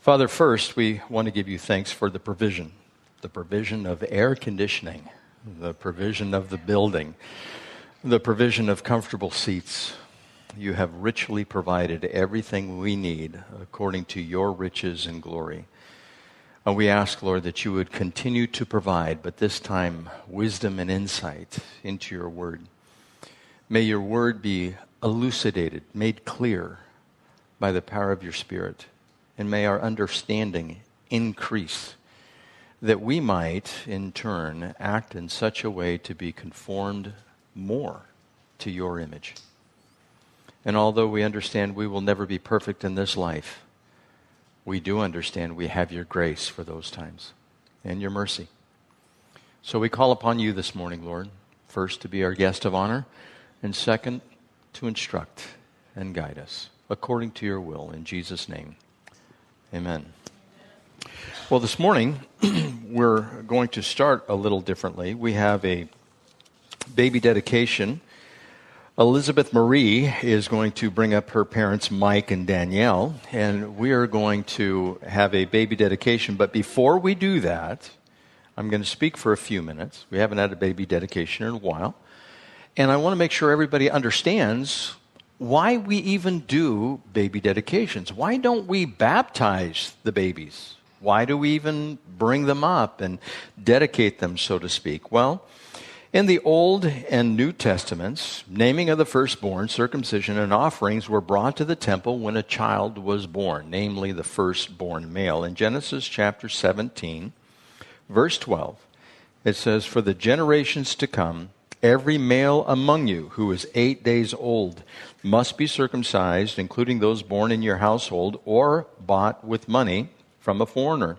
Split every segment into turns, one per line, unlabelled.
Father, first, we want to give you thanks for the provision the provision of air conditioning, the provision of the building, the provision of comfortable seats. You have richly provided everything we need according to your riches and glory. And we ask, Lord, that you would continue to provide, but this time, wisdom and insight into your word. May your word be elucidated, made clear by the power of your Spirit and may our understanding increase, that we might, in turn, act in such a way to be conformed more to your image. And although we understand we will never be perfect in this life, we do understand we have your grace for those times and your mercy. So we call upon you this morning, Lord, first to be our guest of honor, and second, to instruct and guide us according to your will. In Jesus' name. Amen. Well, this morning we're going to start a little differently. We have a baby dedication. Elizabeth Marie is going to bring up her parents, Mike and Danielle, and we are going to have a baby dedication. But before we do that, I'm going to speak for a few minutes. We haven't had a baby dedication in a while. And I want to make sure everybody understands why we even do baby dedications. Why don't we baptize the babies? Why do we even bring them up and dedicate them, so to speak? Well, in the Old and New Testaments, naming of the firstborn, circumcision, and offerings were brought to the temple when a child was born, namely the firstborn male. In Genesis chapter 17, verse 12, it says, For the generations to come, Every male among you who is eight days old must be circumcised, including those born in your household or bought with money from a foreigner.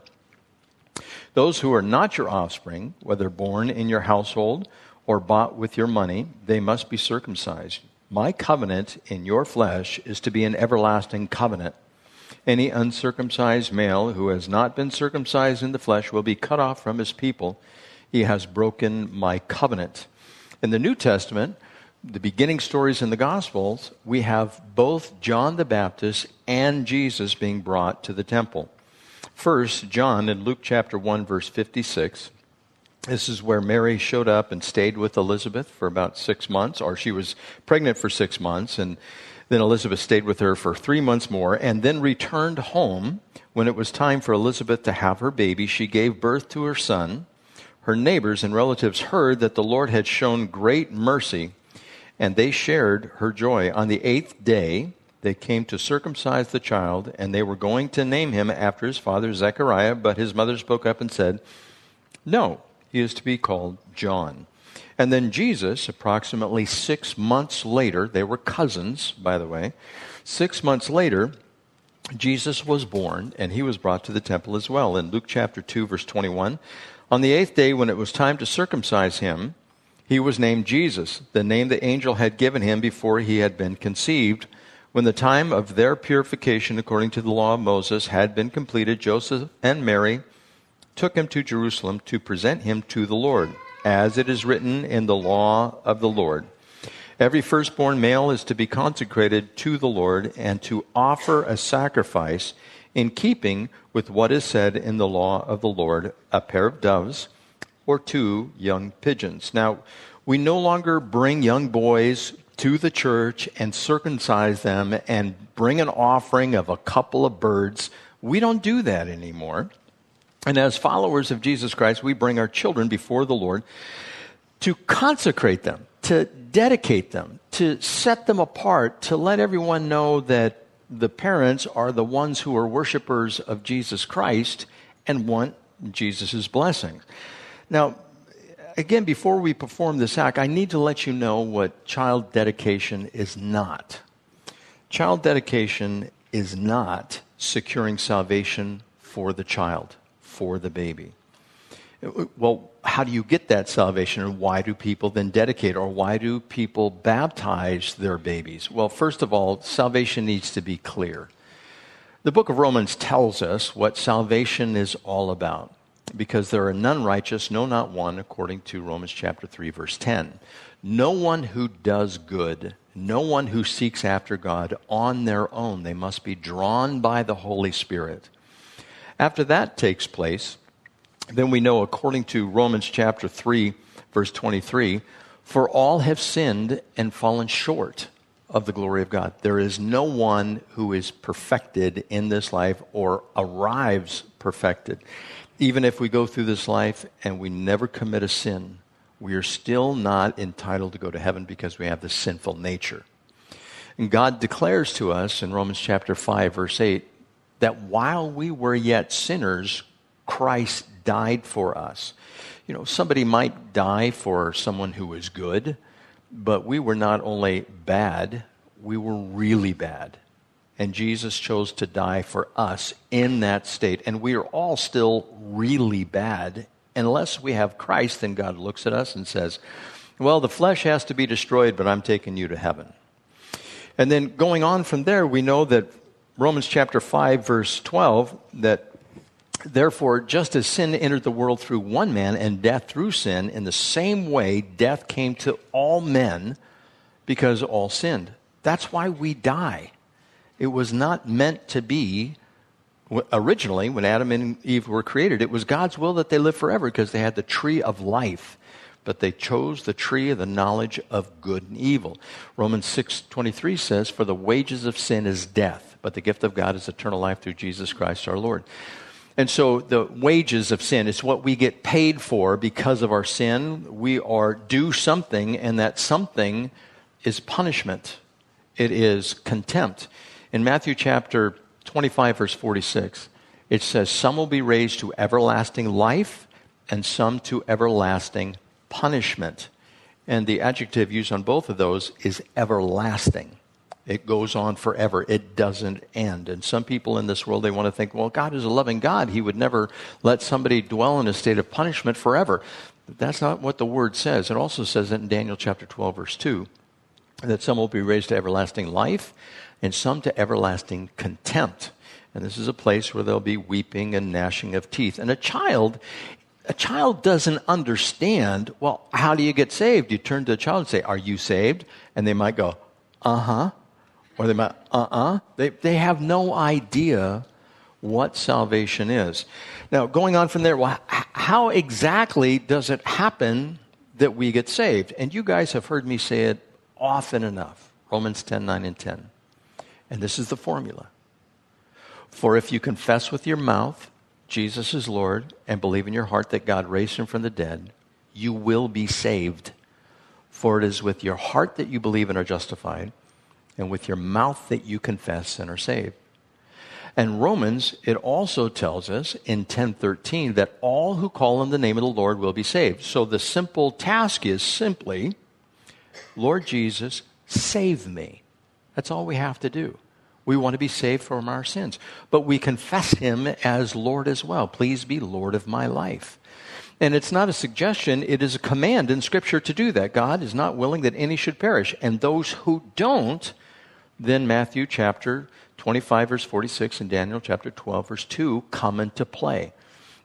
Those who are not your offspring, whether born in your household or bought with your money, they must be circumcised. My covenant in your flesh is to be an everlasting covenant. Any uncircumcised male who has not been circumcised in the flesh will be cut off from his people. He has broken my covenant. In the New Testament, the beginning stories in the Gospels, we have both John the Baptist and Jesus being brought to the temple. First, John in Luke chapter 1, verse 56. This is where Mary showed up and stayed with Elizabeth for about six months, or she was pregnant for six months, and then Elizabeth stayed with her for three months more, and then returned home. When it was time for Elizabeth to have her baby, she gave birth to her son her neighbors and relatives heard that the Lord had shown great mercy, and they shared her joy. On the eighth day, they came to circumcise the child, and they were going to name him after his father Zechariah, but his mother spoke up and said, No, he is to be called John. And then Jesus, approximately six months later, they were cousins, by the way, six months later, Jesus was born, and he was brought to the temple as well. In Luke chapter 2, verse 21, on the eighth day, when it was time to circumcise him, he was named Jesus, the name the angel had given him before he had been conceived. When the time of their purification, according to the law of Moses, had been completed, Joseph and Mary took him to Jerusalem to present him to the Lord, as it is written in the law of the Lord. Every firstborn male is to be consecrated to the Lord and to offer a sacrifice in keeping with what is said in the law of the Lord a pair of doves or two young pigeons. Now, we no longer bring young boys to the church and circumcise them and bring an offering of a couple of birds. We don't do that anymore. And as followers of Jesus Christ, we bring our children before the Lord to consecrate them, to dedicate them, to set them apart, to let everyone know that the parents are the ones who are worshipers of Jesus Christ and want Jesus' blessing. Now, again, before we perform this act, I need to let you know what child dedication is not. Child dedication is not securing salvation for the child, for the baby. Well, how do you get that salvation and why do people then dedicate or why do people baptize their babies? Well, first of all, salvation needs to be clear. The book of Romans tells us what salvation is all about because there are none righteous, no, not one, according to Romans chapter 3, verse 10. No one who does good, no one who seeks after God on their own. They must be drawn by the Holy Spirit. After that takes place, then we know, according to Romans chapter 3, verse 23, for all have sinned and fallen short of the glory of God. There is no one who is perfected in this life or arrives perfected. Even if we go through this life and we never commit a sin, we are still not entitled to go to heaven because we have this sinful nature. And God declares to us in Romans chapter 5, verse 8, that while we were yet sinners, Christ died for us. You know, somebody might die for someone who was good, but we were not only bad, we were really bad. And Jesus chose to die for us in that state. And we are all still really bad unless we have Christ, then God looks at us and says, Well, the flesh has to be destroyed, but I'm taking you to heaven. And then going on from there, we know that Romans chapter 5, verse 12, that therefore, just as sin entered the world through one man and death through sin, in the same way, death came to all men because all sinned. That's why we die. It was not meant to be originally, when Adam and Eve were created, it was God's will that they live forever because they had the tree of life. But they chose the tree of the knowledge of good and evil. Romans 6:23 says, "For the wages of sin is death, but the gift of God is eternal life through Jesus Christ our Lord." And so the wages of sin is what we get paid for because of our sin. We are due something, and that something is punishment. It is contempt. In Matthew chapter 25, verse 46, it says, Some will be raised to everlasting life, and some to everlasting punishment. And the adjective used on both of those is everlasting. It goes on forever. It doesn't end. And some people in this world, they want to think, well, God is a loving God. He would never let somebody dwell in a state of punishment forever. But that's not what the word says. It also says that in Daniel chapter 12, verse 2, that some will be raised to everlasting life, and some to everlasting contempt. And this is a place where there'll be weeping and gnashing of teeth. And a child, a child doesn't understand, well, how do you get saved? You turn to a child and say, Are you saved? And they might go, Uh huh. Or they might, Uh uh. They, they have no idea what salvation is. Now, going on from there, well, how exactly does it happen that we get saved? And you guys have heard me say it often enough Romans 10 9 and 10. And this is the formula. For if you confess with your mouth Jesus is Lord and believe in your heart that God raised him from the dead, you will be saved. For it is with your heart that you believe and are justified, and with your mouth that you confess and are saved. And Romans, it also tells us in 1013 that all who call on the name of the Lord will be saved. So the simple task is simply, Lord Jesus, save me. That's all we have to do. We want to be saved from our sins. But we confess Him as Lord as well. Please be Lord of my life. And it's not a suggestion, it is a command in Scripture to do that. God is not willing that any should perish. And those who don't, then Matthew chapter 25, verse 46, and Daniel chapter 12, verse 2 come into play.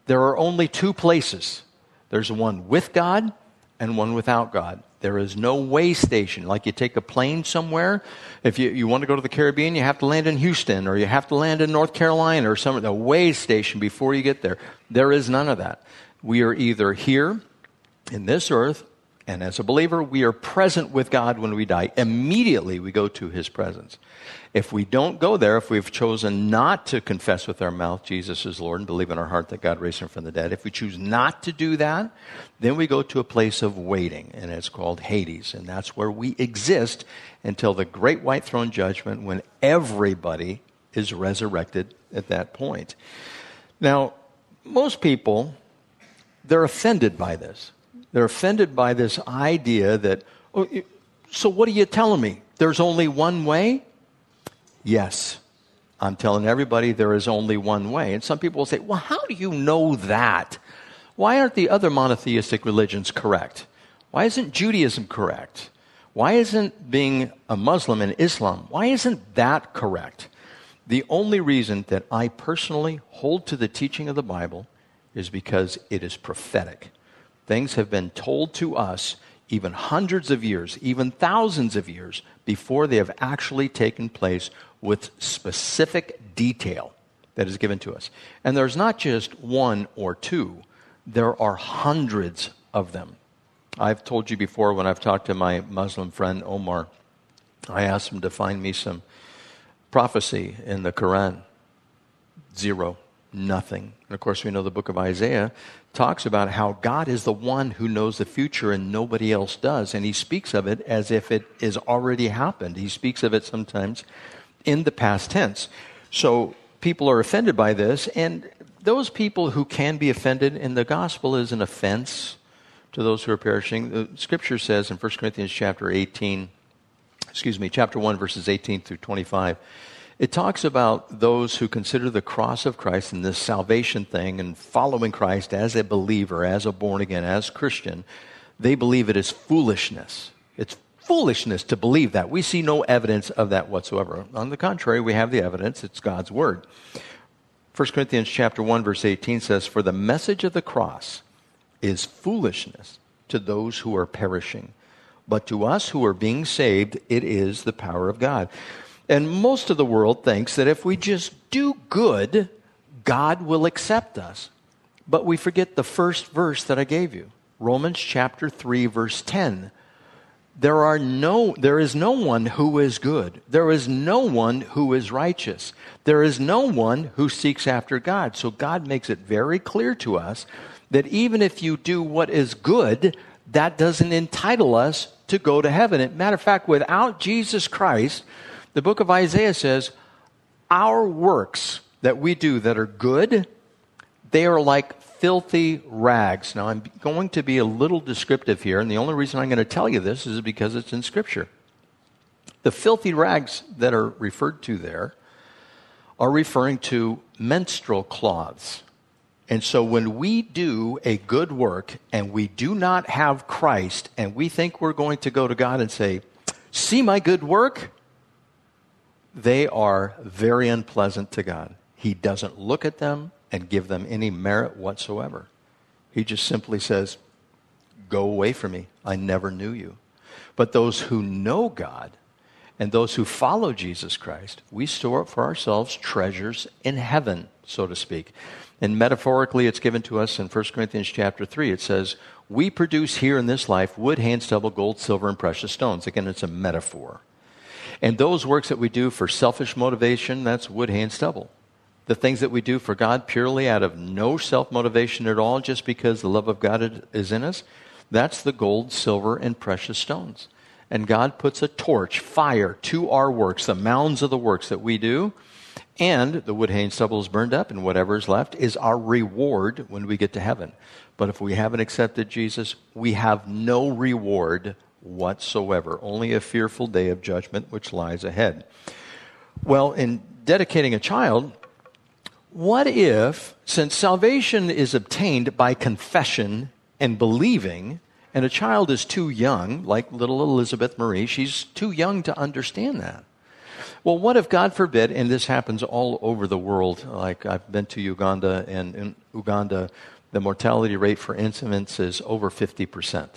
There are only two places there's one with God and one without God. There is no way station. Like you take a plane somewhere, if you, you want to go to the Caribbean, you have to land in Houston or you have to land in North Carolina or some the way station before you get there. There is none of that. We are either here in this earth, and as a believer, we are present with God when we die. Immediately we go to his presence. If we don't go there, if we've chosen not to confess with our mouth Jesus is Lord and believe in our heart that God raised him from the dead, if we choose not to do that, then we go to a place of waiting, and it's called Hades. And that's where we exist until the great white throne judgment when everybody is resurrected at that point. Now, most people, they're offended by this. They're offended by this idea that, oh, so what are you telling me? There's only one way? Yes. I'm telling everybody there is only one way. And some people will say, well, how do you know that? Why aren't the other monotheistic religions correct? Why isn't Judaism correct? Why isn't being a Muslim in Islam, why isn't that correct? The only reason that I personally hold to the teaching of the Bible is because it is prophetic. Things have been told to us even hundreds of years, even thousands of years before they have actually taken place with specific detail. that is given to us. And there's not just one or two, there are hundreds of them. I've told you before when I've talked to my Muslim friend Omar, I asked him to find me some prophecy in the Quran. Zero, nothing. And of course, we know the book of Isaiah talks about how God is the one who knows the future and nobody else does. And he speaks of it as if it has already happened. He speaks of it sometimes in the past tense. So people are offended by this. And those people who can be offended in the gospel is an offense to those who are perishing. The scripture says in 1 Corinthians chapter 18, excuse me, chapter 1, verses 18 through 25 it talks about those who consider the cross of Christ and this salvation thing and following Christ as a believer, as a born again, as Christian. They believe it is foolishness. It's foolishness to believe that. We see no evidence of that whatsoever. On the contrary, we have the evidence. It's God's word. 1 Corinthians chapter 1 verse 18 says, "For the message of the cross is foolishness to those who are perishing, but to us who are being saved, it is the power of God." And most of the world thinks that if we just do good, God will accept us. But we forget the first verse that I gave you Romans chapter 3, verse 10. There, are no, there is no one who is good. There is no one who is righteous. There is no one who seeks after God. So God makes it very clear to us that even if you do what is good, that doesn't entitle us to go to heaven. Matter of fact, without Jesus Christ, the book of Isaiah says, Our works that we do that are good, they are like filthy rags. Now, I'm going to be a little descriptive here, and the only reason I'm going to tell you this is because it's in Scripture. The filthy rags that are referred to there are referring to menstrual cloths. And so when we do a good work and we do not have Christ and we think we're going to go to God and say, See my good work? They are very unpleasant to God. He doesn't look at them and give them any merit whatsoever. He just simply says, Go away from me. I never knew you. But those who know God and those who follow Jesus Christ, we store up for ourselves treasures in heaven, so to speak. And metaphorically, it's given to us in 1 Corinthians chapter 3. It says, We produce here in this life wood, hand, stubble, gold, silver, and precious stones. Again, it's a metaphor. And those works that we do for selfish motivation, that's wood, hand, stubble. The things that we do for God purely out of no self motivation at all, just because the love of God is in us, that's the gold, silver, and precious stones. And God puts a torch, fire, to our works, the mounds of the works that we do. And the wood, hay, and stubble is burned up, and whatever is left is our reward when we get to heaven. But if we haven't accepted Jesus, we have no reward whatsoever, only a fearful day of judgment which lies ahead. Well, in dedicating a child, what if, since salvation is obtained by confession and believing, and a child is too young, like little Elizabeth Marie, she's too young to understand that. Well, what if, God forbid, and this happens all over the world, like I've been to Uganda, and in Uganda, the mortality rate for infants is over 50%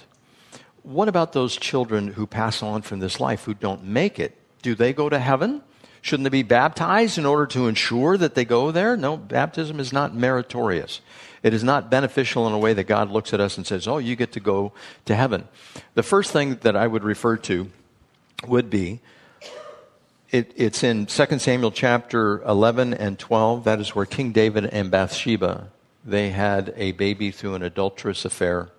what about those children who pass on from this life who don't make it? Do they go to heaven? Shouldn't they be baptized in order to ensure that they go there? No, baptism is not meritorious. It is not beneficial in a way that God looks at us and says, Oh, you get to go to heaven. The first thing that I would refer to would be it, it's in 2 Samuel chapter 11 and 12. That is where King David and Bathsheba, they had a baby through an adulterous affair.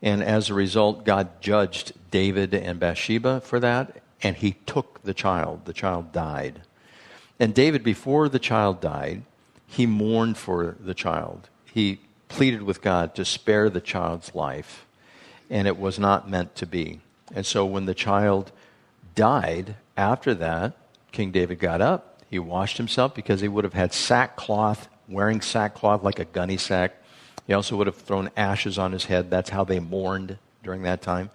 And as a result, God judged David and Bathsheba for that, and he took the child. The child died. And David, before the child died, he mourned for the child. He pleaded with God to spare the child's life, and it was not meant to be. And so when the child died, after that, King David got up. He washed himself because he would have had sackcloth, wearing sackcloth like a gunny sack he also would have thrown ashes on his head. That's how they mourned during that time.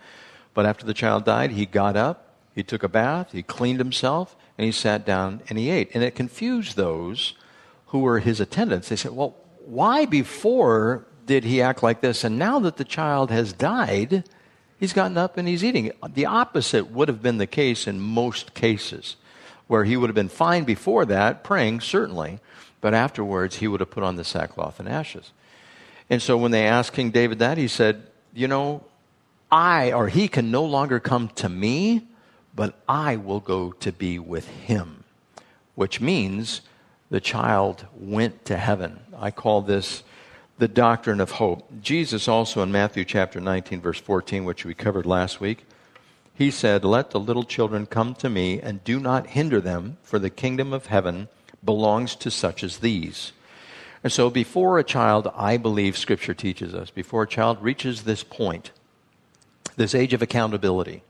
But after the child died, he got up, he took a bath, he cleaned himself, and he sat down and he ate. And it confused those who were his attendants. They said, Well, why before did he act like this? And now that the child has died, he's gotten up and he's eating. The opposite would have been the case in most cases, where he would have been fine before that, praying, certainly. but afterwards he would have put on the sackcloth and ashes. And so when they asked King David that, he said, You know, I or he can no longer come to me, but I will go to be with him, which means the child went to heaven. I call this the doctrine of hope. Jesus also in Matthew chapter 19 verse 14, which we covered last week, he said, "Let the little children come to me and do not hinder them, for the kingdom of heaven belongs to such as these." And so before a child, I believe scripture teaches us, before a child reaches this point, this age of accountability,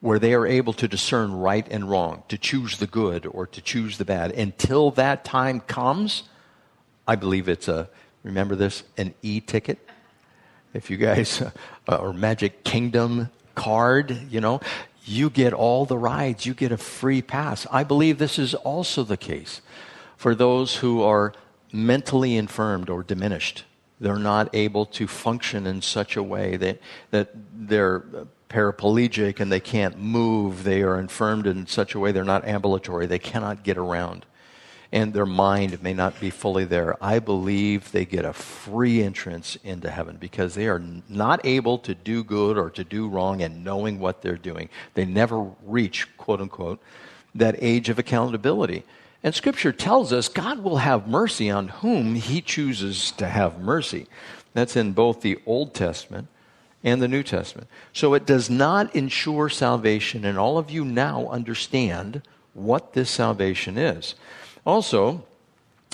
where they are able to discern right and wrong, to choose the good or to choose the bad. Until that time comes, I believe it's a, remember this, an e ticket. If you guys, or Magic Kingdom card, you know, you get all the rides, you get a free pass. I believe this is also the case for those who are mentally infirmed or diminished. They're not able to function in such a way that, that they're paraplegic and they can't move. They are infirmed in such a way they're not ambulatory. They cannot get around. And their mind may not be fully there. I believe they get a free entrance into heaven because they are not able to do good or to do wrong and knowing what they're doing. They never reach, quote unquote, that age of accountability. And Scripture tells us God will have mercy on whom He chooses to have mercy. That's in both the Old Testament and the New Testament. So it does not ensure salvation, and all of you now understand what this salvation is. Also,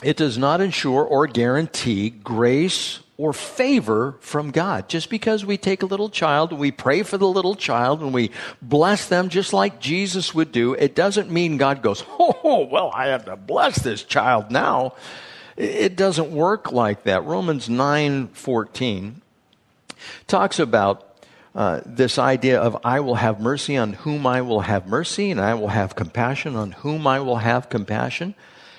it does not ensure or guarantee grace or favor from God. Just because we take a little child and we pray for the little child and we bless them just like Jesus would do, it doesn't mean God goes, oh, well, I have to bless this child now. It doesn't work like that. Romans 9 14 talks about uh, this idea of I will have mercy on whom I will have mercy, and I will have compassion on whom I will have compassion.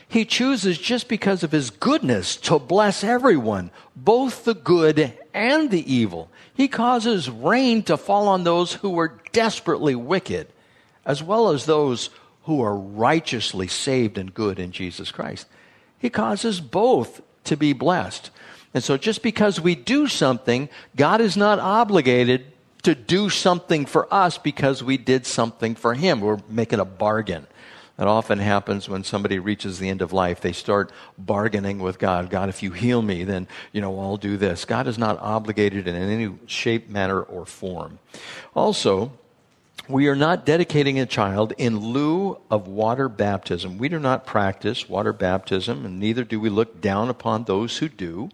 He chooses just because of his goodness to bless everyone, both the good and the evil. He causes rain to fall on those who are desperately wicked, as well as those who are righteously saved and good in Jesus Christ. He causes both to be blessed. And so just because we do something, God is not obligated to do something for us because we did something for Him. We're making a bargain. That often happens when somebody reaches the end of life. They start bargaining with God. God, if you heal me, then, you know, I'll do this. God is not obligated in any shape, manner, or form. Also, we are not dedicating a child in lieu of water baptism. We do not practice water baptism, and neither do we look down upon those who do.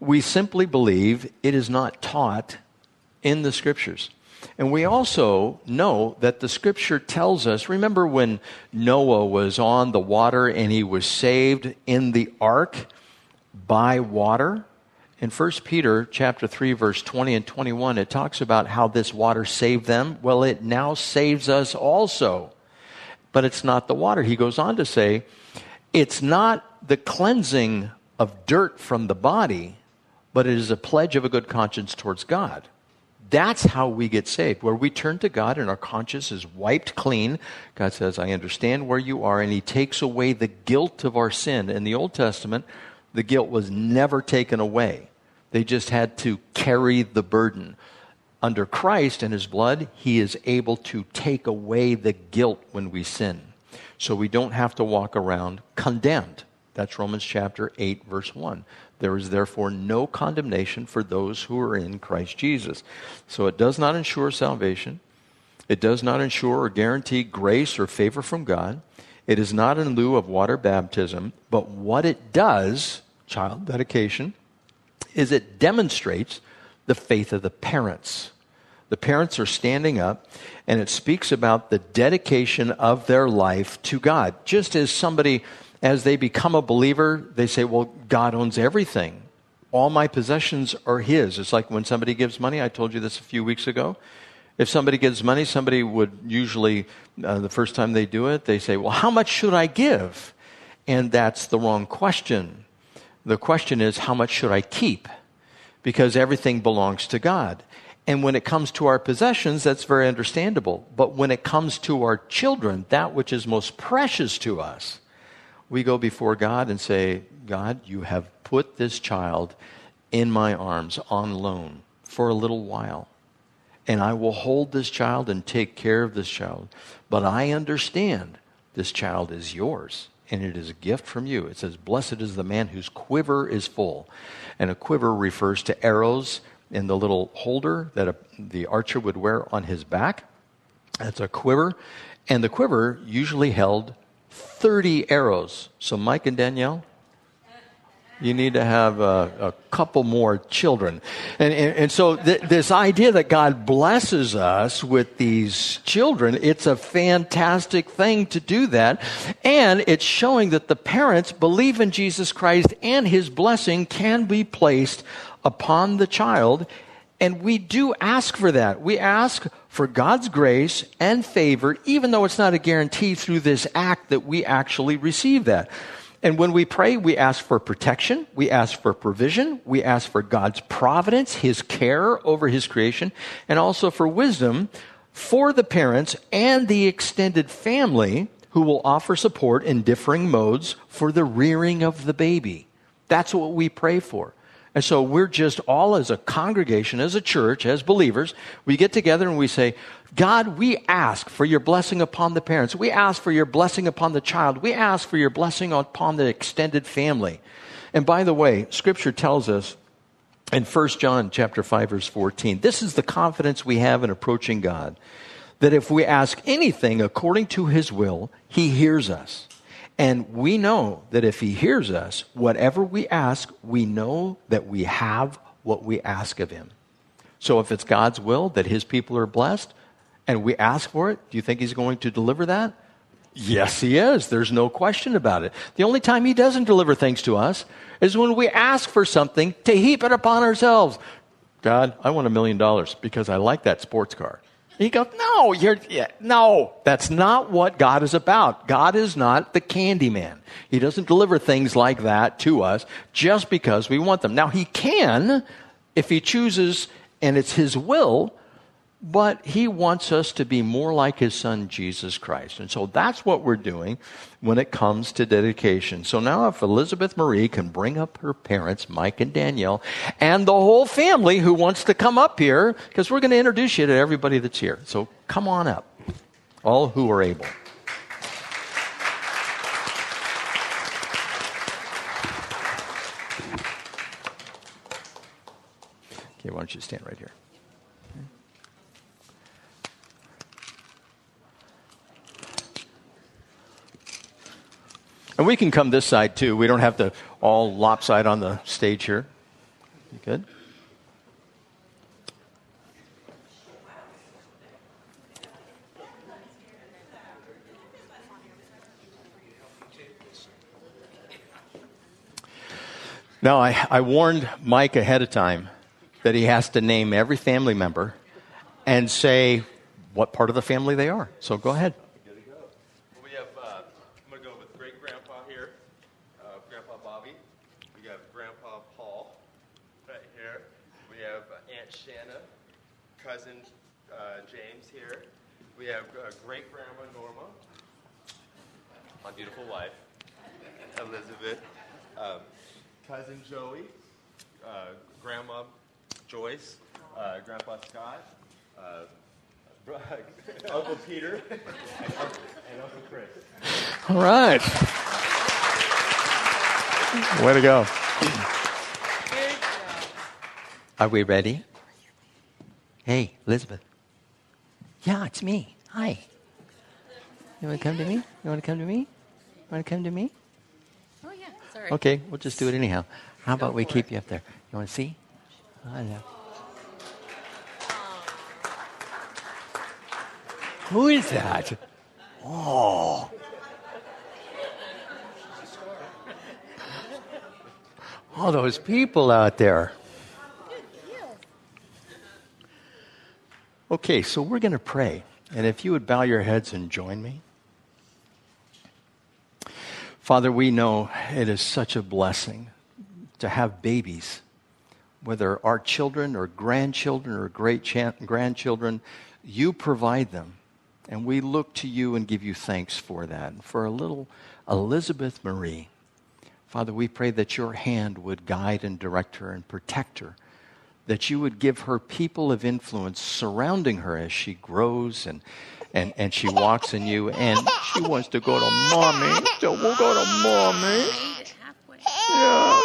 We simply believe it is not taught in the scriptures. And we also know that the scripture tells us remember when Noah was on the water and he was saved in the ark by water? In 1 Peter chapter 3 verse 20 and 21 it talks about how this water saved them. Well, it now saves us also. But it's not the water. He goes on to say, it's not the cleansing of dirt from the body, but it is a pledge of a good conscience towards God. That's how we get saved, where we turn to God and our conscience is wiped clean. God says, I understand where you are, and He takes away the guilt of our sin. In the Old Testament, the guilt was never taken away, they just had to carry the burden. Under Christ and His blood, He is able to take away the guilt when we sin. So we don't have to walk around condemned. That's Romans chapter 8, verse 1. There is therefore no condemnation for those who are in Christ Jesus. So it does not ensure salvation. It does not ensure or guarantee grace or favor from God. It is not in lieu of water baptism. But what it does, child dedication, is it demonstrates the faith of the parents. The parents are standing up, and it speaks about the dedication of their life to God. Just as somebody as they become a believer, they say, Well, God owns everything. All my possessions are His. It's like when somebody gives money. I told you this a few weeks ago. If somebody gives money, somebody would usually, uh, the first time they do it, they say, Well, how much should I give? And that's the wrong question. The question is, How much should I keep? Because everything belongs to God. And when it comes to our possessions, that's very understandable. But when it comes to our children, that which is most precious to us, we go before God and say, God, you have put this child in my arms on loan for a little while. And I will hold this child and take care of this child. But I understand this child is yours and it is a gift from you. It says, Blessed is the man whose quiver is full. And a quiver refers to arrows in the little holder that a, the archer would wear on his back. That's a quiver. And the quiver usually held 30 arrows. So, Mike and Danielle, you need to have a, a couple more children. And, and, and so, th- this idea that God blesses us with these children, it's a fantastic thing to do that. And it's showing that the parents believe in Jesus Christ and his blessing can be placed upon the child. And we do ask for that. We ask for God's grace and favor, even though it's not a guarantee through this act that we actually receive that. And when we pray, we ask for protection, we ask for provision, we ask for God's providence, His care over His creation, and also for wisdom for the parents and the extended family who will offer support in differing modes for the rearing of the baby. That's what we pray for. And so we're just all as a congregation, as a church, as believers, we get together and we say, God, we ask for your blessing upon the parents. We ask for your blessing upon the child. We ask for your blessing upon the extended family. And by the way, scripture tells us in 1 John chapter 5 verse 14, this is the confidence we have in approaching God, that if we ask anything according to his will, he hears us. And we know that if he hears us, whatever we ask, we know that we have what we ask of him. So if it's God's will that his people are blessed and we ask for it, do you think he's going to deliver that? Yes, he is. There's no question about it. The only time he doesn't deliver things to us is when we ask for something to heap it upon ourselves. God, I want a million dollars because I like that sports car. He goes, no, you're, yeah, no, that's not what God is about. God is not the candy man. He doesn't deliver things like that to us just because we want them. Now, he can if he chooses and it's his will, but he wants us to be more like his son Jesus Christ. And so that's what we're doing when it comes to dedication. So now if Elizabeth Marie can bring up her parents, Mike and Danielle, and the whole family who wants to come up here, because we're going to introduce you to everybody that's here. So come on up, all who are able. Okay, why don't you stand right here? And we can come this side too. We don't have to all lopside on the stage here. You good? Now, I, I warned Mike ahead of time that he has to name every family member and say what part of the family they are. So go ahead.
Have uh, great grandma Norma, my beautiful wife, Elizabeth, um, cousin Joey, uh, grandma Joyce, uh, grandpa Scott, uh, Uncle Peter, and, and Uncle Chris.
All right. Way to go. Are we ready? Hey, Elizabeth. Yeah, it's me. Hi. You want to come to me? You want to come to me? You want to come to me?
Oh, yeah. Sorry.
Okay, we'll just do it anyhow. How about we keep it. you up there? You want to see? I know. Who is that? Oh. All those people out there. Okay, so we're going to pray. And if you would bow your heads and join me. Father, we know it is such a blessing to have babies, whether our children or grandchildren or great grandchildren, you provide them. And we look to you and give you thanks for that. For a little Elizabeth Marie, Father, we pray that your hand would guide and direct her and protect her, that you would give her people of influence surrounding her as she grows and, and, and she walks in you, and she wants to go to mommy, so we'll go to mommy. Yeah.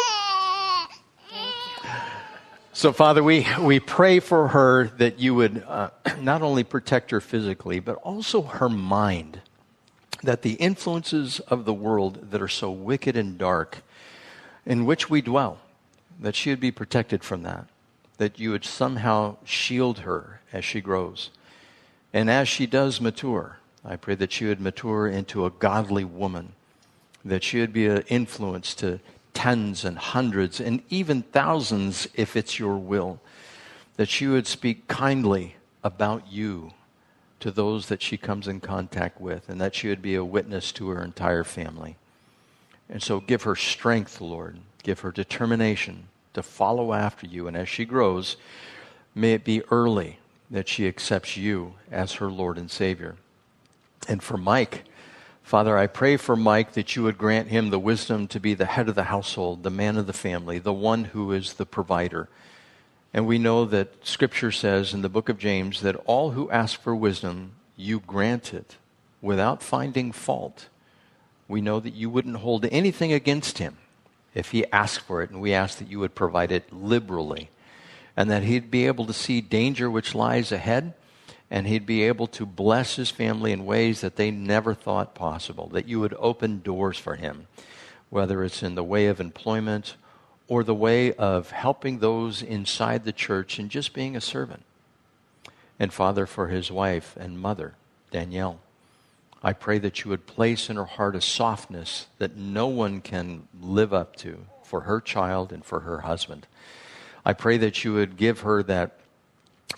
So, Father, we, we pray for her that you would uh, not only protect her physically, but also her mind. That the influences of the world that are so wicked and dark, in which we dwell, that she would be protected from that. That you would somehow shield her as she grows. And as she does mature, I pray that she would mature into a godly woman, that she would be an influence to tens and hundreds and even thousands if it's your will. That she would speak kindly about you to those that she comes in contact with, and that she would be a witness to her entire family. And so give her strength, Lord. Give her determination to follow after you. And as she grows, may it be early that she accepts you as her Lord and Savior. And for Mike, Father, I pray for Mike that you would grant him the wisdom to be the head of the household, the man of the family, the one who is the provider. And we know that Scripture says in the book of James that all who ask for wisdom, you grant it without finding fault. We know that you wouldn't hold anything against him if he asked for it, and we ask that you would provide it liberally, and that he'd be able to see danger which lies ahead and he'd be able to bless his family in ways that they never thought possible, that you would open doors for him, whether it's in the way of employment or the way of helping those inside the church and just being a servant. And Father, for his wife and mother, Danielle, I pray that you would place in her heart a softness that no one can live up to for her child and for her husband. I pray that you would give her that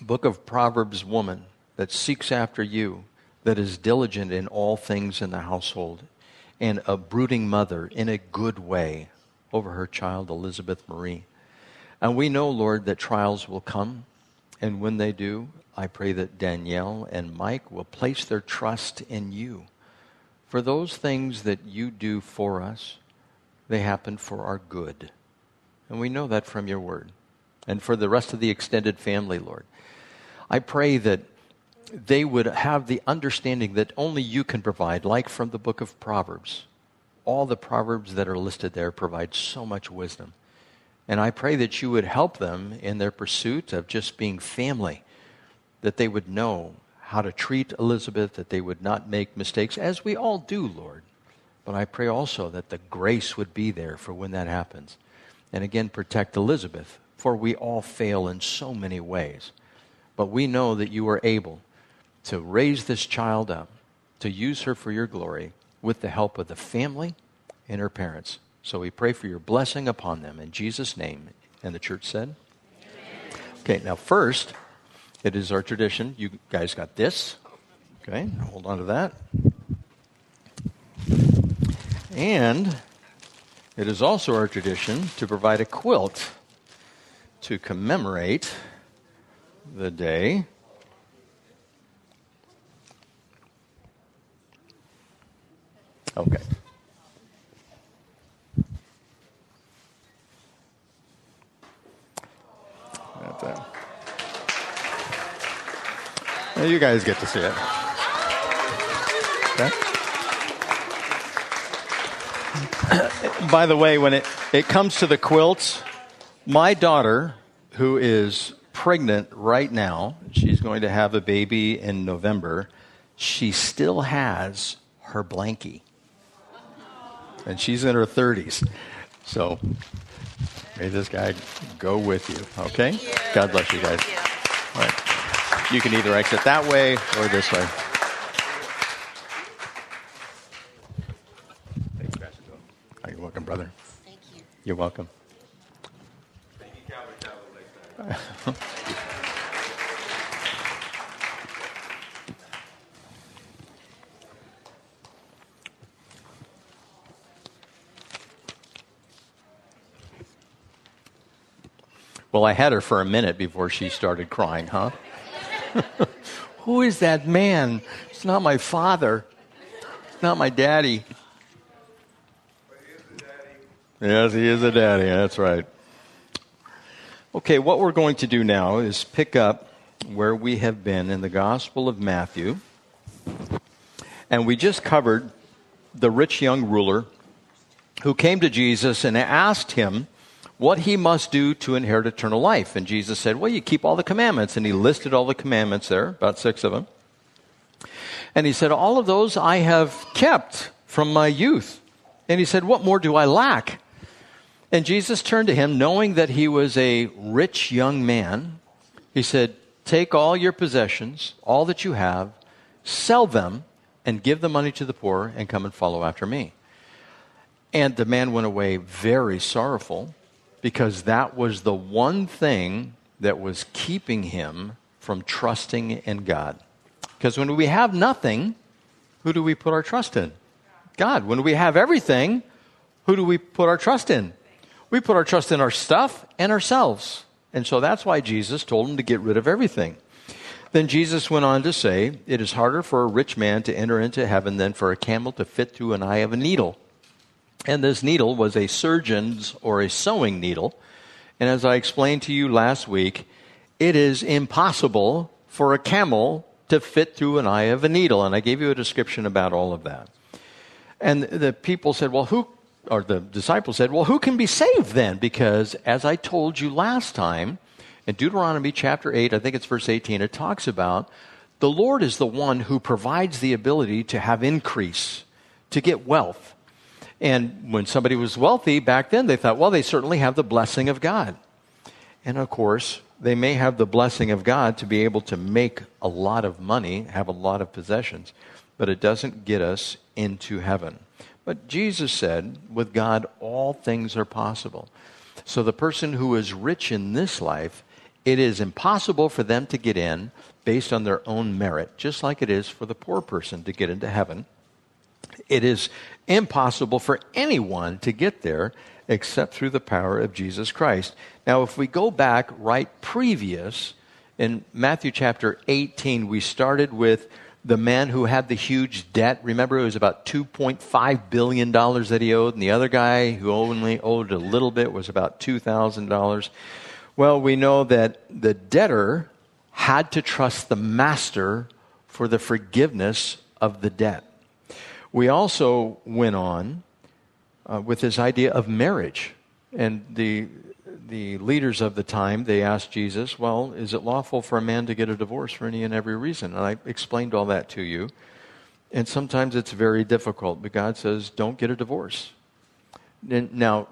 book of Proverbs woman that seeks after you, that is diligent in all things in the household, and a brooding mother in a good way over her child, Elizabeth Marie. And we know, Lord, that trials will come. And when they do, I pray that Danielle and Mike will place their trust in you. For those things that you do for us, they happen for our good. And we know that from your word. And for the rest of the extended family, Lord, I pray that they would have the understanding that only you can provide, like from the book of Proverbs. All the Proverbs that are listed there provide so much wisdom. And I pray that you would help them in their pursuit of just being family, that they would know how to treat Elizabeth, that they would not make mistakes, as we all do, Lord. But I pray also that the grace would be there for when that happens. And again, protect Elizabeth, for we all fail in so many ways. But we know that you are able to raise this child up, to use her for your glory with the help of the family and her parents. So we pray for your blessing upon them in Jesus' name. And the church said? Amen. Okay, now first, it is our tradition. You guys got this. Okay, hold on to that. And it is also our tradition to provide a quilt to commemorate the day Okay. That's it. You guys get to see it. Okay. By the way, when it, it comes to the quilts, my daughter, who is pregnant right now, she's going to have a baby in November, she still has her blankie and she's in her 30s. So may this guy go with you, okay? You. God bless you guys. All right. You can either exit that way or this way. Thanks, Pastor You're welcome, brother.
Thank you.
You're welcome.
Thank you, Calvary
Well, I had her for a minute before she started crying, huh? Who is that man? It's not my father. It's not my daddy. Yes, he is a daddy. That's right. Okay, what we're going to do now is pick up where we have been in the Gospel of Matthew. And we just covered the rich young ruler who came to Jesus and asked him what he must do to inherit eternal life. And Jesus said, Well, you keep all the commandments. And he listed all the commandments there, about six of them. And he said, All of those I have kept from my youth. And he said, What more do I lack? And Jesus turned to him, knowing that he was a rich young man. He said, Take all your possessions, all that you have, sell them, and give the money to the poor, and come and follow after me. And the man went away very sorrowful because that was the one thing that was keeping him from trusting in God. Because when we have nothing, who do we put our trust in? God. When we have everything, who do we put our trust in? We put our trust in our stuff and ourselves. And so that's why Jesus told him to get rid of everything. Then Jesus went on to say, It is harder for a rich man to enter into heaven than for a camel to fit through an eye of a needle. And this needle was a surgeon's or a sewing needle. And as I explained to you last week, it is impossible for a camel to fit through an eye of a needle. And I gave you a description about all of that. And the people said, Well, who, or the disciples said, Well, who can be saved then? Because as I told you last time, in Deuteronomy chapter 8, I think it's verse 18, it talks about the Lord is the one who provides the ability to have increase, to get wealth. And when somebody was wealthy back then, they thought, well, they certainly have the blessing of God. And of course, they may have the blessing of God to be able to make a lot of money, have a lot of possessions, but it doesn't get us into heaven. But Jesus said, with God, all things are possible. So the person who is rich in this life, it is impossible for them to get in based on their own merit, just like it is for the poor person to get into heaven. It is impossible for anyone to get there except through the power of Jesus Christ. Now, if we go back right previous, in Matthew chapter 18, we started with the man who had the huge debt. Remember, it was about $2.5 billion that he owed, and the other guy who only owed a little bit was about $2,000. Well, we know that the debtor had to trust the master for the forgiveness of the debt. We also went on uh, with this idea of marriage. And the, the leaders of the time, they asked Jesus, Well, is it lawful for a man to get a divorce for any and every reason? And I explained all that to you. And sometimes it's very difficult, but God says, Don't get a divorce. And now,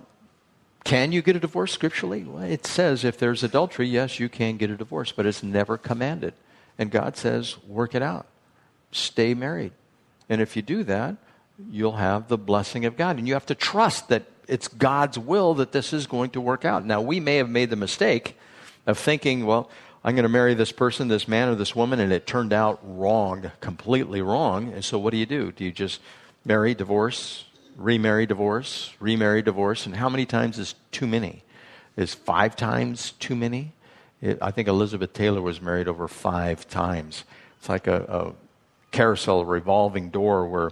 can you get a divorce scripturally? Well, it says if there's adultery, yes, you can get a divorce, but it's never commanded. And God says, work it out. Stay married. And if you do that, you'll have the blessing of God. And you have to trust that it's God's will that this is going to work out. Now, we may have made the mistake of thinking, well, I'm going to marry this person, this man, or this woman, and it turned out wrong, completely wrong. And so, what do you do? Do you just marry, divorce, remarry, divorce, remarry, divorce? And how many times is too many? Is five times too many? It, I think Elizabeth Taylor was married over five times. It's like a, a carousel, a revolving door where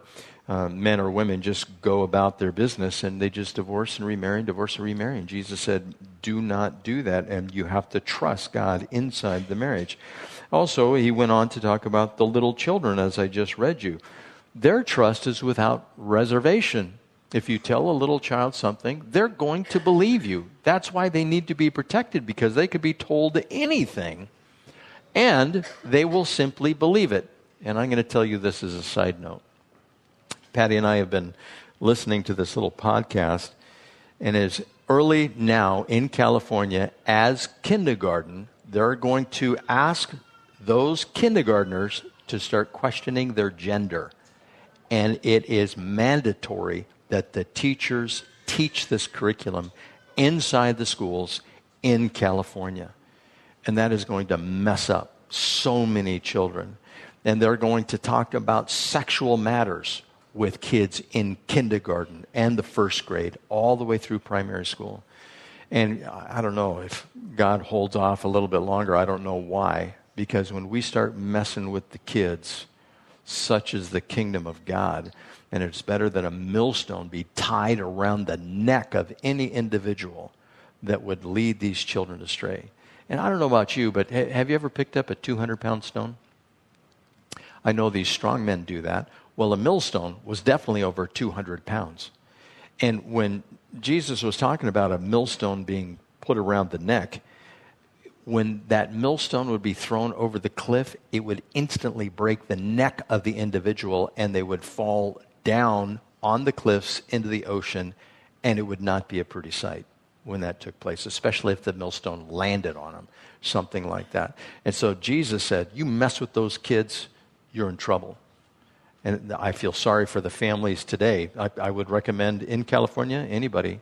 uh, men or women just go about their business and they just divorce and remarry and divorce and remarry. And Jesus said, do not do that, and you have to trust God inside the marriage. Also, he went on to talk about the little children, as I just read you. Their trust is without reservation. If you tell a little child something, they're going to believe you. That's why they need to be protected because they could be told anything and they will simply believe it. And I'm going to tell you this as a side note. Patty and I have been listening to this little podcast, and as early now in California as kindergarten, they're going to ask those kindergartners to start questioning their gender. And it is mandatory that the teachers teach this curriculum inside the schools in California. And that is going to mess up so many children and they're going to talk about sexual matters with kids in kindergarten and the first grade, all the way through primary school. And I don't know if God holds off a little bit longer. I don't know why. Because when we start messing with the kids, Such is the kingdom of God. And it's better that a millstone be tied around the neck of any individual that would lead these children astray. And I don't know about you, but have you ever picked up a 200 pound stone? I know these strong men do that. Well, a millstone was definitely over 200 pounds. And when Jesus was talking about a millstone being put around the neck, when that millstone would be thrown over the cliff, it would instantly break the neck of the individual and they would fall down on the cliffs into the ocean, and it would not be a pretty sight when that took place, especially if the millstone landed on them, something like that. And so Jesus said, You mess with those kids, you're in trouble. And I feel sorry for the families today. I, I would recommend in California, anybody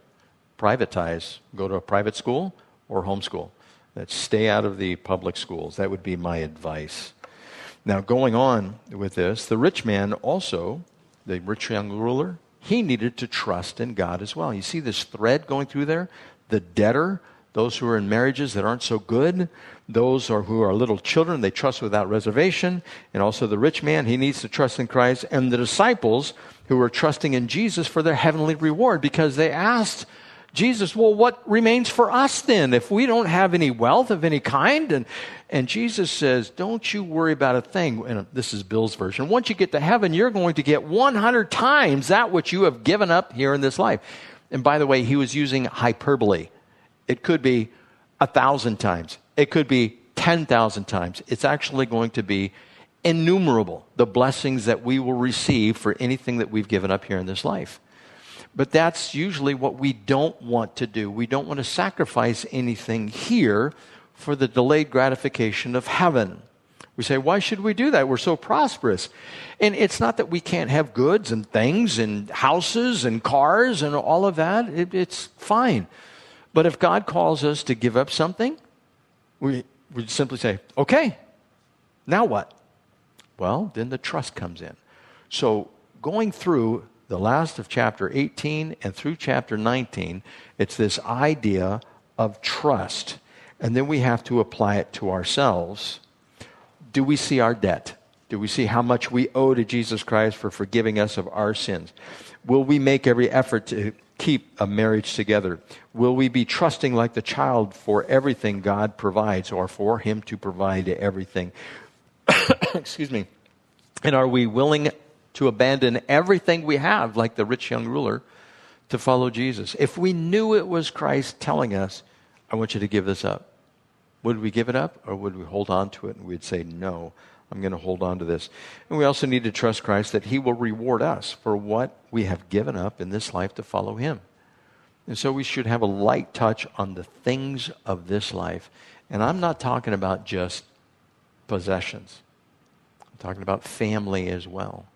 privatize, go to a private school or homeschool. That stay out of the public schools. That would be my advice. Now, going on with this, the rich man also, the rich young ruler, he needed to trust in God as well. You see this thread going through there? The debtor, those who are in marriages that aren't so good, those are, who are little children, they trust without reservation, and also the rich man, he needs to trust in Christ, and the disciples who are trusting in Jesus for their heavenly reward because they asked Jesus, well, what remains for us then if we don't have any wealth of any kind? And, and Jesus says, don't you worry about a thing. And this is Bill's version. Once you get to heaven, you're going to get 100 times that which you have given up here in this life. And by the way, he was using hyperbole. It could be a thousand times. It could be 10,000 times. It's actually going to be innumerable, the blessings that we will receive for anything that we've given up here in this life. But that's usually what we don't want to do. We don't want to sacrifice anything here for the delayed gratification of heaven. We say, why should we do that? We're so prosperous. And it's not that we can't have goods and things and houses and cars and all of that. It, it's fine. But if God calls us to give up something, we, we simply say, okay, now what? Well, then the trust comes in. So going through the last of chapter 18 and through chapter 19, it's this idea of trust. And then we have to apply it to ourselves. Do we see our debt? Do we see how much we owe to Jesus Christ for forgiving us of our sins? Will we make every effort to keep a marriage together? Will we be trusting like the child for everything God provides or for Him to provide everything? Excuse me. And are we willing to abandon everything we have, like the rich young ruler, to follow Jesus. If we knew it was Christ telling us, I want you to give this up, would we give it up or would we hold on to it and we'd say, No, I'm going to hold on to this? And we also need to trust Christ that He will reward us for what we have given up in this life to follow Him. And so we should have a light touch on the things of this life. And I'm not talking about just possessions, I'm talking about family as well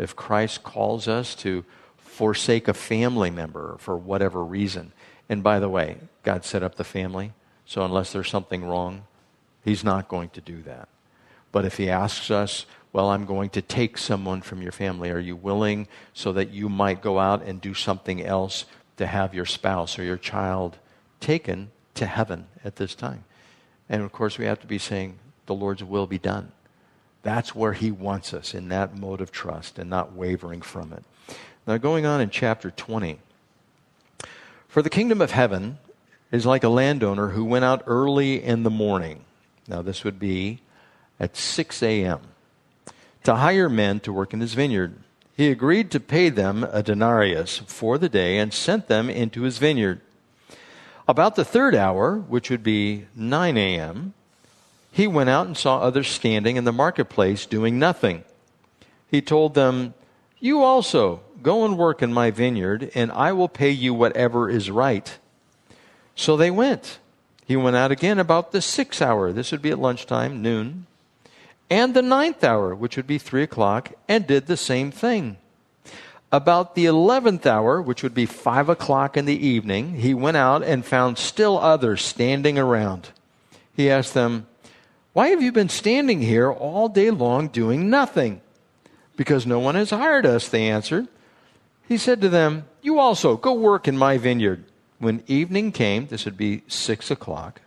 if Christ calls us to forsake a family member for whatever reason. And by the way, God set up the family, so unless there's something wrong, He's not going to do that. But if He asks us, well, I'm going to take someone from your family, are you willing so that you might go out and do something else to have your spouse or your child taken to heaven at this time? And of course, we have to be saying, the Lord's will be done. That's where he wants us, in that mode of trust and not wavering from it. Now, going on in chapter 20. For the kingdom of heaven is like a landowner who went out early in the morning. Now, this would be at 6 a.m. to hire men to work in his vineyard. He agreed to pay them a denarius for the day and sent them into his vineyard. About the third hour, which would be 9 a.m., he went out and saw others standing in the marketplace doing nothing. He told them, You also go and work in my vineyard, and I will pay you whatever is right. So they went. He went out again about the sixth hour. This would be at lunchtime, noon. And the ninth hour, which would be three o'clock, and did the same thing. About the eleventh hour, which would be five o'clock in the evening, he went out and found still others standing around. He asked them, why have you been standing here all day long doing nothing? Because no one has hired us, they answered. He said to them, You also go work in my vineyard. When evening came, this would be six o'clock,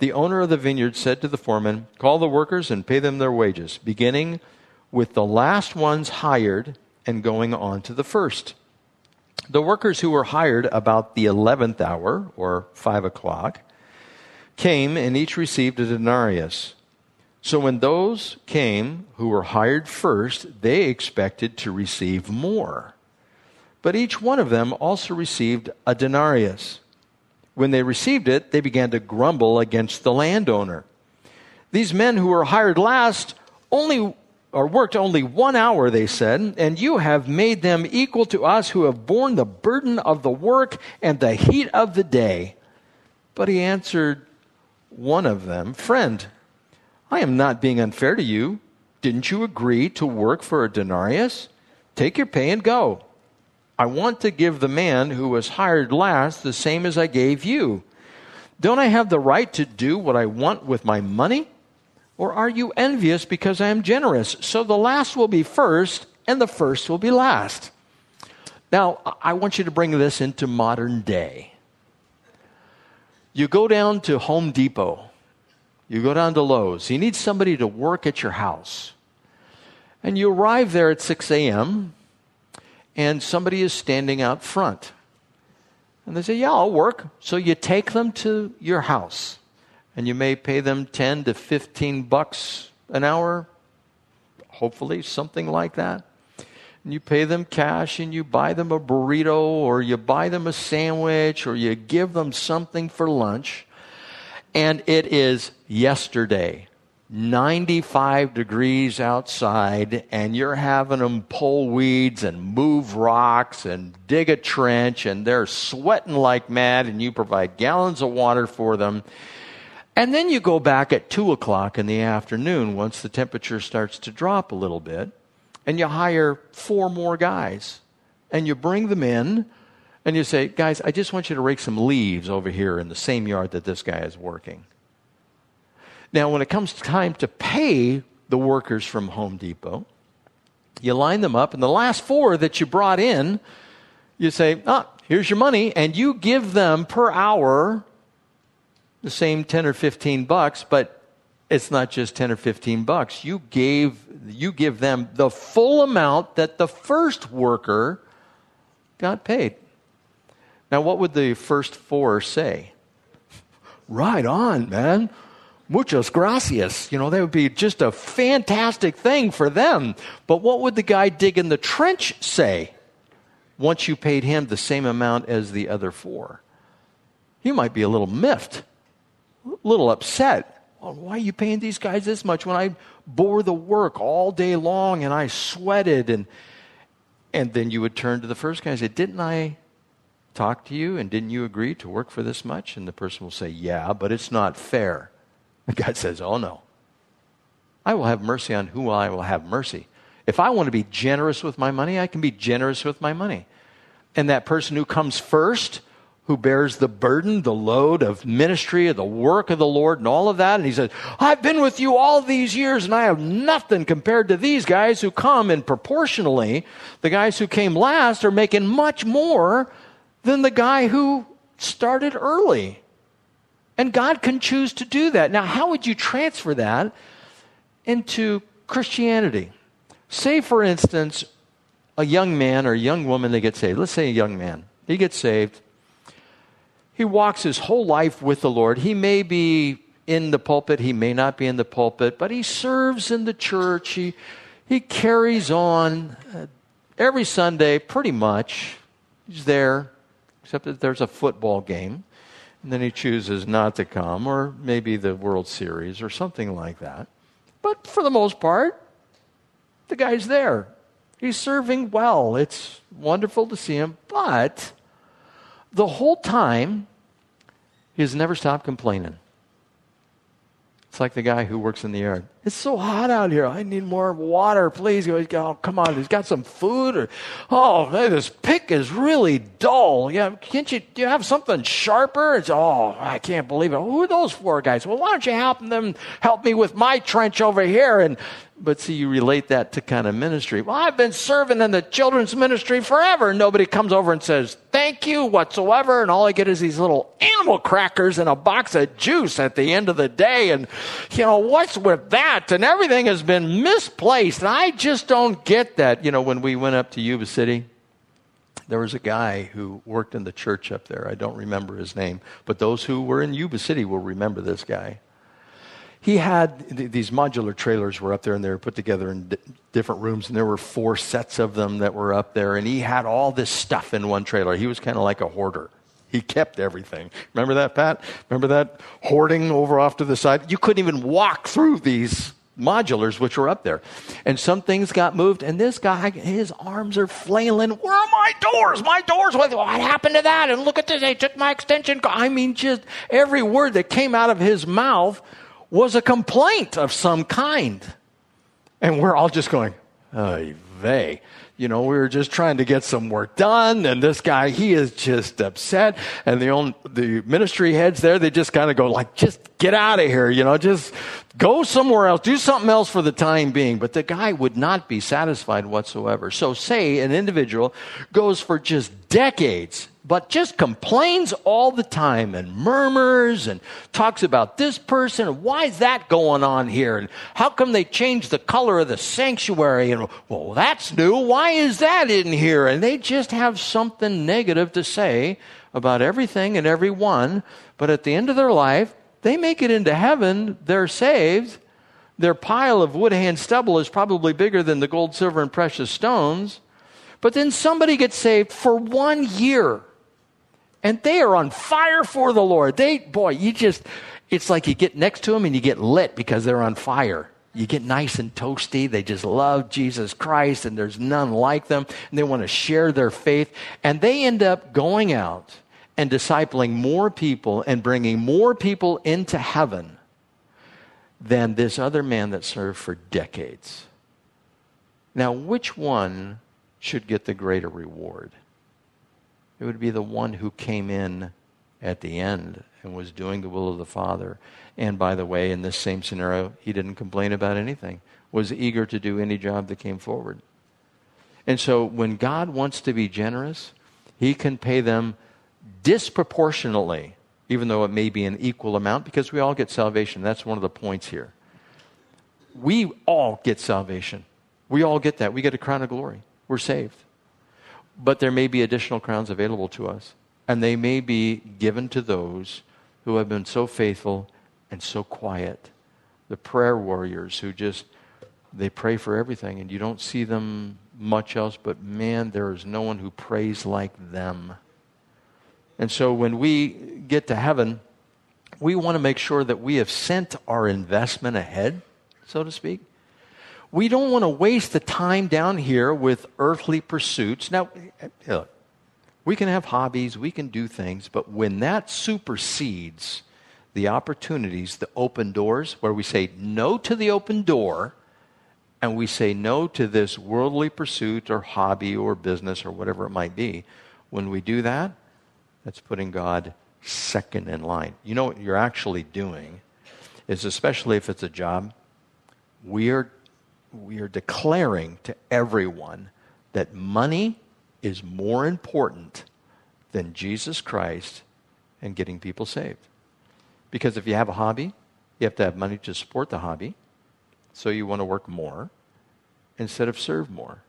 the owner of the vineyard said to the foreman, Call the workers and pay them their wages, beginning with the last ones hired and going on to the first. The workers who were hired about the 11th hour, or 5 o'clock, came and each received a denarius. So when those came who were hired first, they expected to receive more. But each one of them also received a denarius. When they received it, they began to grumble against the landowner. These men who were hired last only or worked only one hour, they said, and you have made them equal to us who have borne the burden of the work and the heat of the day. But he answered one of them, Friend, I am not being unfair to you. Didn't you agree to work for a denarius? Take your pay and go. I want to give the man who was hired last the same as I gave you. Don't I have the right to do what I want with my money? Or are you envious because I am generous? So the last will be first, and the first will be last. Now, I want you to bring this into modern day. You go down to Home Depot, you go down to Lowe's, you need somebody to work at your house. And you arrive there at 6 a.m., and somebody is standing out front. And they say, Yeah, I'll work. So you take them to your house and you may pay them 10 to 15 bucks an hour, hopefully, something like that. And you pay them cash and you buy them a burrito or you buy them a sandwich or you give them something for lunch. And it is yesterday, 95 degrees outside, and you're having them pull weeds and move rocks and dig a trench, and they're sweating like mad, and you provide gallons of water for them and then you go back at 2 o'clock in the afternoon once the temperature starts to drop a little bit, and you hire four more guys. And you bring them in, and you say, Guys, I just want you to rake some leaves over here in the same yard that this guy is working. Now, when it comes time to pay the workers from Home Depot, you line them up, and the last four that you brought in, you say, Ah, here's your money, and you give them per hour the same 10 or 15 bucks, but it's not just 10 or 15 bucks. You gave you give them the full amount that the first worker got paid. Now what would the first four say? Right on, man. Muchas gracias. You know, that would be just a fantastic thing for them. But what would the guy digging the trench say once you paid him the same amount as the other four? He might be a little miffed a little upset. Well, why are you paying these guys this much when I bore the work all day long and I sweated? And, and then you would turn to the first guy and say, Didn't I talk to you and didn't you agree to work for this much? And the person will say, Yeah, but it's not fair. Guy says, Oh, no. I will have mercy on who I will have mercy. If I want to be generous with my money, I can be generous with my money. And that person who comes first who bears the burden, the load of ministry, of the work of the Lord, and all of that. And he says, I've been with you all these years, and I have nothing compared to these guys who come, and proportionally, the guys who came last are making much more than the guy who started early. And God can choose to do that. Now, how would you transfer that into Christianity? Say, for instance, a young man or a young woman, they get saved. Let's say a young man. He gets saved he walks his whole life with the Lord. He may be in the pulpit, he may not be in the pulpit, but he serves in the church. He, he carries on uh, every Sunday, pretty much. He's there, except that there's a football game, and then he chooses not to come, or maybe the World Series or something like that. But for the most part, the guy's there. He's serving well. It's wonderful to see him, but the whole time, he has never stopped complaining. It's like the guy who works in the yard. It's so hot out here. I need more water, please. Oh, come on. He's got some food. Or, oh, this pick is really dull. Yeah, can't you? Do you have something sharper? It's oh, I can't believe it. Who are those four guys? Well, why don't you help them? Help me with my trench over here. And but see, you relate that to kind of ministry. Well, I've been serving in the children's ministry forever. Nobody comes over and says thank you whatsoever, and all I get is these little animal crackers and a box of juice at the end of the day. And, you know, what's with that? And everything has been misplaced. And I just don't get that. You know, when we went up to Yuba City, there was a guy who worked in the church up there. I don't remember his name, but those who were in Yuba City will remember this guy he had th- these modular trailers were up there and they were put together in different rooms and there were four sets of them that were up there and he had all this stuff in one trailer he was kind of like a hoarder he kept everything. Remember that pat? Remember that hoarding over off to the side? You couldn't even walk through these modulars which were up there. And some things got moved and this guy his arms are flailing. Where are my doors? My doors? What, happened to that? And look at this. They took my extension. I mean just every word that came out of his mouth was a complaint of some kind. And we're all just going, oh, they. You know, we were just trying to get some work done, and this guy, he is just upset. And the own, the ministry heads there, they just kind of go like, just get out of here, you know, just go somewhere else, do something else for the time being. But the guy would not be satisfied whatsoever. So say an individual goes for just decades but just complains all the time and murmurs and talks about this person why is that going on here and how come they changed the color of the sanctuary and well that's new. Why is that in here? And they just have something negative to say about everything and everyone but at the end of their life they make it into heaven. They're saved. Their pile of wood hand stubble is probably bigger than the gold silver and precious stones. But then somebody gets saved for one year and they are on fire for the Lord. They, boy, you just, it's like you get next to them and you get lit because they're on fire. You get nice and toasty. They just love Jesus Christ and there's none like them. And they want to share their faith. And they end up going out and discipling more people and bringing more people into heaven than this other man that served for decades. Now, which one should get the greater reward? It would be the one who came in at the end and was doing the will of the Father. And by the way, in this same scenario, he didn't complain about anything, was eager to do any job that came forward. And so when God wants to be generous, he can pay them disproportionately, even though it may be an equal amount, because we all get salvation. That's one of the points here. We all get salvation. We all get that. We get a crown of glory. We're saved but there may be additional crowns available to us. And they may be given to those who have been so faithful and so quiet. The prayer warriors who just, they pray for everything and you don't see them much else, but man, there is no one who prays like them. And so when we get to heaven, we want to make sure that we have sent our investment ahead, so to speak we don't want to waste the time down here with earthly pursuits. Now, look, we can have hobbies, we can do things, but when that supersedes the opportunities, the open doors, where we say no to the open door and we say no to this worldly pursuit or hobby or business or whatever it might be, when we do that, that's putting God second in line. You know what you're actually doing is, especially if it's a job, we are we are declaring to everyone that money is more important than Jesus Christ and getting people saved. Because if you have a hobby, you have to have money to support the hobby. So you want to work more instead of serve more.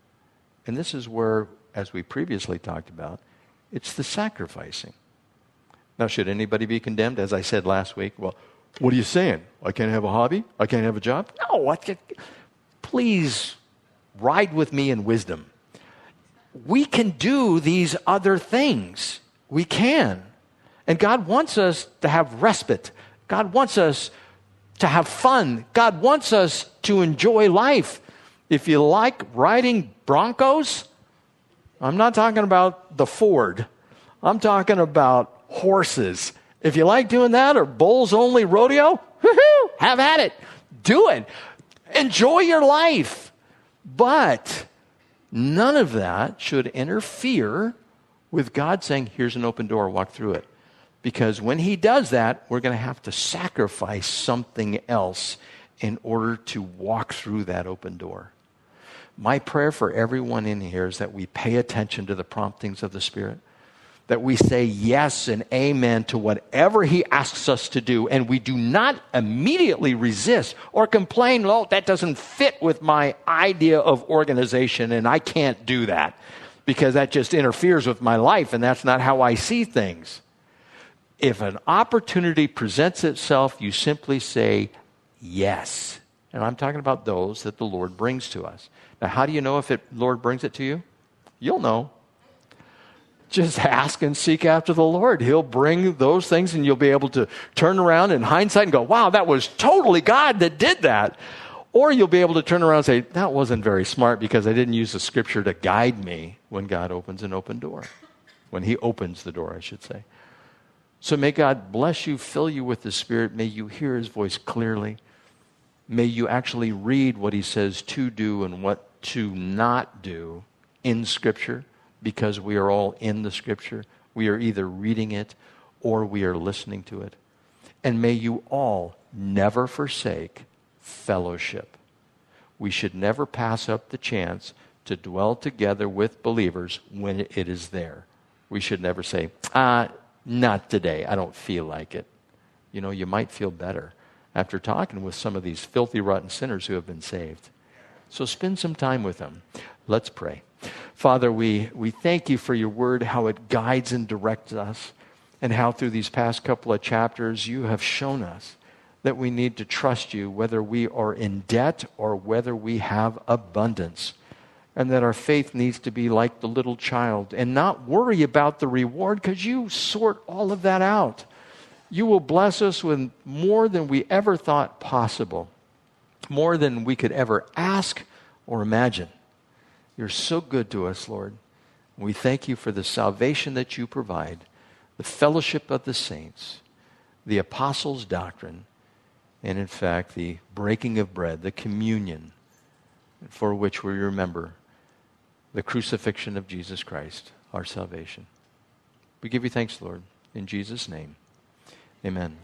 And this is where, as we previously talked about, it's the sacrificing. Now, should anybody be condemned? As I said last week, well, what are you saying? I can't have a hobby? I can't have a job? No, what? Please ride with me in wisdom. We can do these other things. We can. And God wants us to have respite. God wants us to have fun. God wants us to enjoy life. If you like riding Broncos, I'm not talking about the Ford. I'm talking about horses. If you like doing that or bulls only rodeo, have at it. Do it. Enjoy your life. But none of that should interfere with God saying, here's an open door, walk through it. Because when He does that, we're going to have to sacrifice something else in order to walk through that open door. My prayer for everyone in here is that we pay attention to the promptings of the Spirit that we say yes and amen to whatever He asks us to do, and we do not immediately resist or complain, oh, that doesn't fit with my idea of organization, and I can't do that because that just interferes with my life, and that's not how I see things. If an opportunity presents itself, you simply say yes. And I'm talking about those that the Lord brings to us. Now, how do you know if the Lord brings it to you? You'll know just ask and seek after the Lord. He'll bring those things and you'll be able to turn around in hindsight and go, wow, that was totally God that did that. Or you'll be able to turn around and say, that wasn't very smart because I didn't use the scripture to guide me when God opens an open door. When He opens the door, I should say. So may God bless you, fill you with the Spirit. May you hear His voice clearly. May you actually read what He says to do and what to not do in Scripture because we are all in the Scripture. We are either reading it or we are listening to it. And may you all never forsake fellowship. We should never pass up the chance to dwell together with believers when it is there. We should never say, ah, not today. I don't feel like it. You know, you might feel better after talking with some of these filthy, rotten sinners who have been saved. So spend some time with them. Let's pray. Father, we, we thank you for your word, how it guides and directs us, and how through these past couple of chapters you have shown us that we need to trust you, whether we are in debt or whether we have abundance. And that our faith needs to be like the little child and not worry about the reward because you sort all of that out. You will bless us with more than we ever thought possible, more than we could ever ask or imagine. You're so good to us, Lord. We thank you for the salvation that you provide, the fellowship of the saints, the apostles' doctrine, and in fact, the breaking of bread, the communion for which we remember the crucifixion of Jesus Christ, our salvation. We give you thanks, Lord, in Jesus' name. Amen.